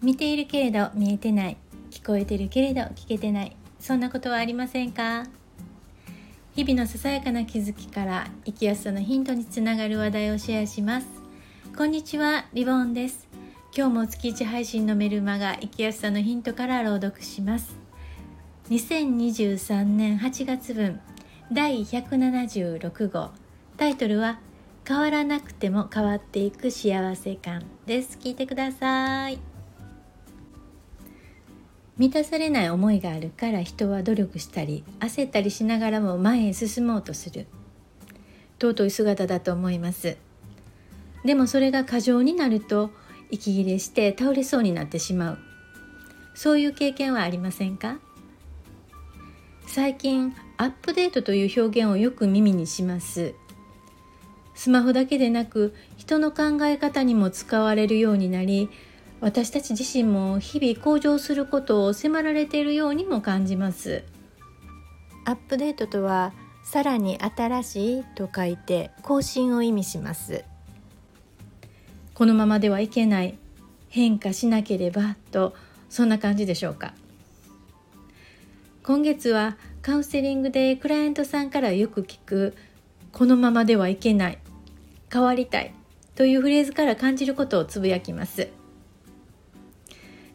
見ているけれど見えてない聞こえてるけれど聞けてない。そんなことはありませんか？日々のささやかな気づきから生きやすさのヒントにつながる話題をシェアします。こんにちはリボンです。今日も月1配信のメルマが生きやすさのヒントから朗読します。2023年8月分第176号タイトルは変わらなくても変わっていく幸せ感です。聞いてください。満たされない思いがあるから人は努力したり焦ったりしながらも前へ進もうとする。尊い姿だと思います。でもそれが過剰になると息切れして倒れそうになってしまう。そういう経験はありませんか？最近アップデートという表現をよく耳にします。スマホだけでなく人の考え方にも使われるようになり私たち自身も日々向上することを迫られているようにも感じます。アップデートとはさらに新しいと書いて更新を意味します。このままではいけない変化しなければとそんな感じでしょうか。今月はカウンセリングでクライアントさんからよく聞くこのままではいけない変わりたいというフレーズから感じることをつぶやきます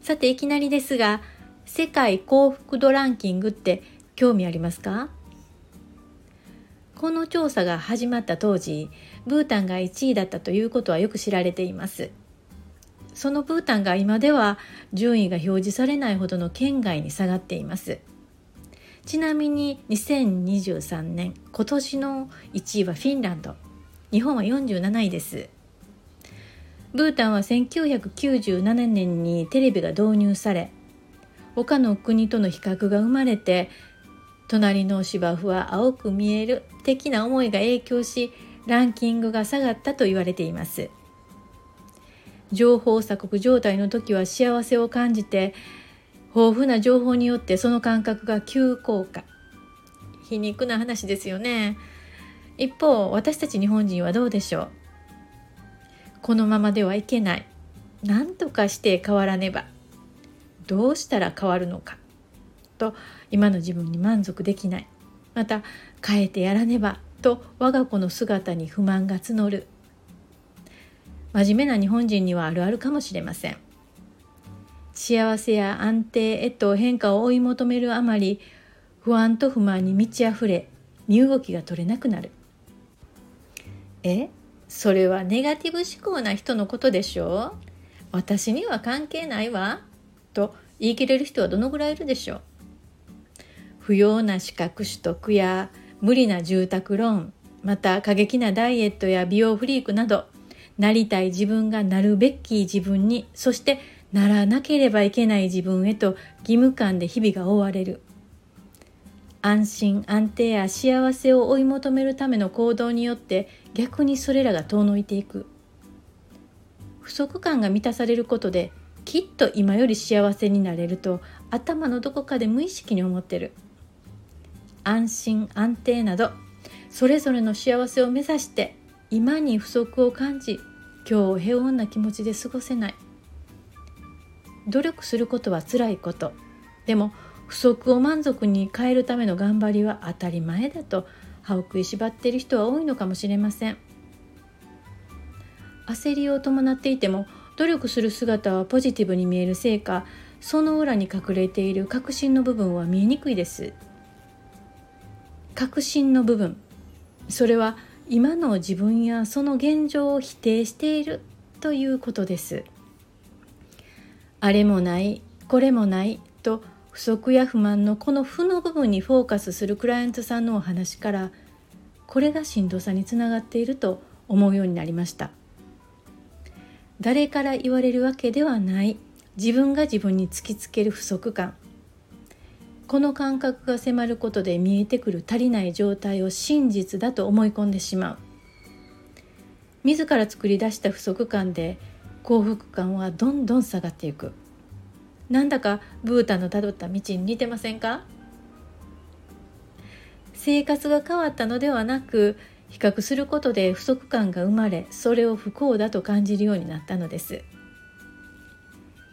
さていきなりですが世界幸福度ランキングって興味ありますか？この調査が始まった当時ブータンが1位だったということはよく知られています。そのブータンが今では順位が表示されないほどの県外に下がっています。ちなみに2023年今年の1位はフィンランド。日本は47位です。ブータンは1997年にテレビが導入され他の国との比較が生まれて隣の芝生は青く見える的な思いが影響しランキングが下がったと言われています。情報鎖国状態の時は幸せを感じて豊富な情報によってその感覚が急降下。皮肉な話ですよね。一方私たち日本人はどうでしょう？このままではいけない。何とかして変わらねば。どうしたら変わるのか。と今の自分に満足できない。また変えてやらねば。と我が子の姿に不満が募る。真面目な日本人にはあるあるかもしれません。幸せや安定へと変化を追い求めるあまり不安と不満に満ち溢れ身動きが取れなくなる。え？それはネガティブ思考な人のことでしょ？う私には関係ないわ。と言い切れる人はどのぐらいいるでしょ？う不要な資格取得や無理な住宅ローンまた過激なダイエットや美容フリークなどなりたい自分がなるべき自分にそしてならなければいけない自分へと義務感で日々が追われる。安心安定や幸せを追い求めるための行動によって逆にそれらが遠のいていく。不足感が満たされることできっと今より幸せになれると頭のどこかで無意識に思ってる。安心安定などそれぞれの幸せを目指して今に不足を感じ今日を平穏な気持ちで過ごせない。努力することは辛いこと。でも不足を満足に変えるための頑張りは当たり前だと歯を食いしばっている人は多いのかもしれません。焦りを伴っていても努力する姿はポジティブに見えるせいかその裏に隠れている確信の部分は見えにくいです。確信の部分。それは今の自分やその現状を否定しているということです。あれもないこれもないと不足や不満のこの負の部分にフォーカスするクライアントさんのお話からこれがしんどさにつながっていると思うようになりました。誰から言われるわけではない。自分が自分に突きつける不足感。この感覚が迫ることで見えてくる足りない状態を真実だと思い込んでしまう。自ら作り出した不足感で幸福感はどんどん下がっていく。なんだかブータンのたどった道に似てませんか？生活が変わったのではなく比較することで不足感が生まれそれを不幸だと感じるようになったのです。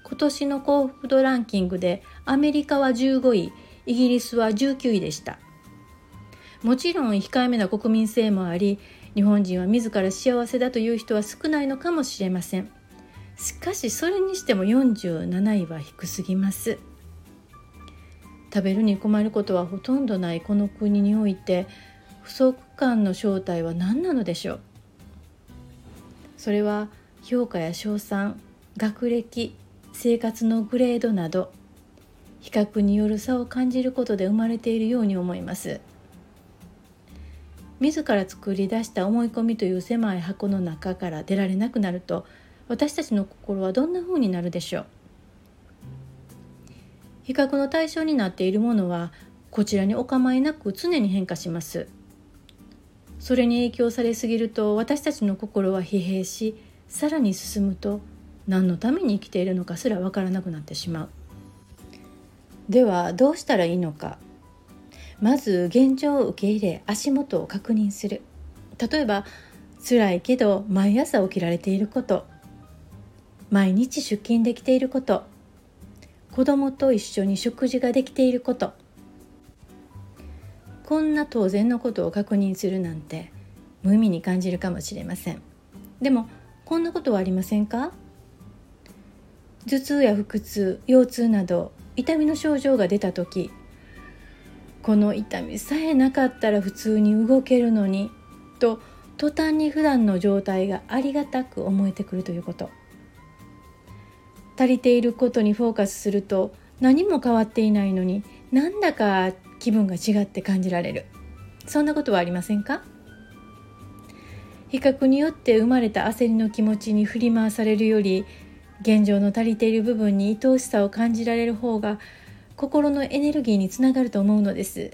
今年の幸福度ランキングでアメリカは15位イギリスは19位でした。もちろん控えめな国民性もあり日本人は自ら幸せだという人は少ないのかもしれません。しかしそれにしても47位は低すぎます。食べるに困ることはほとんどないこの国において不足感の正体は何なのでしょう？それは評価や賞賛学歴生活のグレードなど比較による差を感じることで生まれているように思います。自ら作り出した思い込みという狭い箱の中から出られなくなると私たちの心はどんな風になるでしょう？比較の対象になっているものはこちらにお構いなく常に変化します。それに影響されすぎると私たちの心は疲弊しさらに進むと何のために生きているのかすらわからなくなってしまう。ではどうしたらいいのか。まず現状を受け入れ足元を確認する。例えば辛いけど毎朝起きられていること。毎日出勤できていること。子供と一緒に食事ができていること。こんな当然のことを確認するなんて無意味に感じるかもしれません。でもこんなことはありませんか？頭痛や腹痛腰痛など痛みの症状が出た時この痛みさえなかったら普通に動けるのにと途端に普段の状態がありがたく思えてくるということ。足りていることにフォーカスすると何も変わっていないのになんだか気分が違って感じられる。そんなことはありませんか？比較によって生まれた焦りの気持ちに振り回されるより現状の足りている部分に愛おしさを感じられる方が心のエネルギーにつながると思うのです。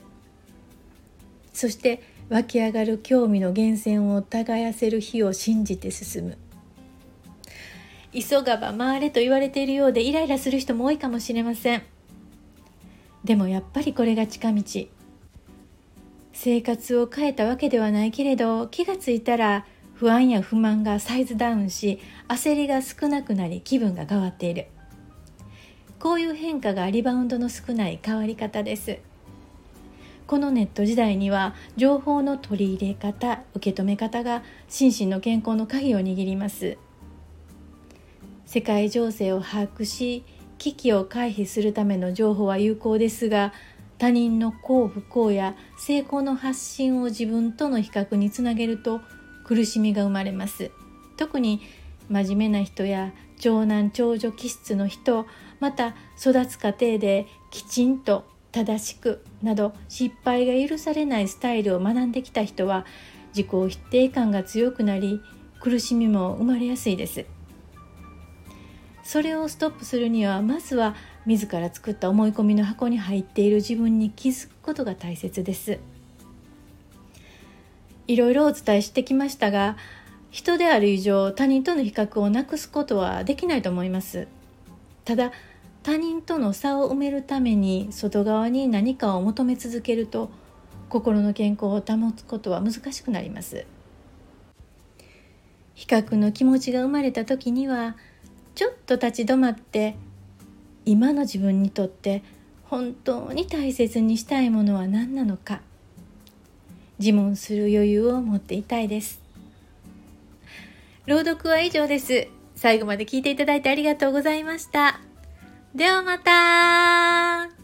そして湧き上がる興味の源泉を耕せる日を信じて進む。急がば回れと言われているようでイライラする人も多いかもしれません。でもやっぱりこれが近道。生活を変えたわけではないけれど気がついたら不安や不満がサイズダウンし焦りが少なくなり気分が変わっている。こういう変化がリバウンドの少ない変わり方です。このネット時代には情報の取り入れ方受け止め方が心身の健康の鍵を握ります。世界情勢を把握し危機を回避するための情報は有効ですが他人の幸不幸や成功の発信を自分との比較につなげると苦しみが生まれます。特に真面目な人や長男長女気質の人また育つ過程できちんと正しくなど失敗が許されないスタイルを学んできた人は自己否定感が強くなり苦しみも生まれやすいですそれをストップするにはまずは自ら作った思い込みの箱に入っている自分に気づくことが大切です。いろいろお伝えしてきましたが人である以上他人との比較をなくすことはできないと思います。ただ他人との差を埋めるために外側に何かを求め続けると心の健康を保つことは難しくなります。比較の気持ちが生まれた時にはちょっと立ち止まって今の自分にとって本当に大切にしたいものは何なのか。自問する余裕を持っていたいです。朗読は以上です。最後まで聞いていただいてありがとうございました。ではまた。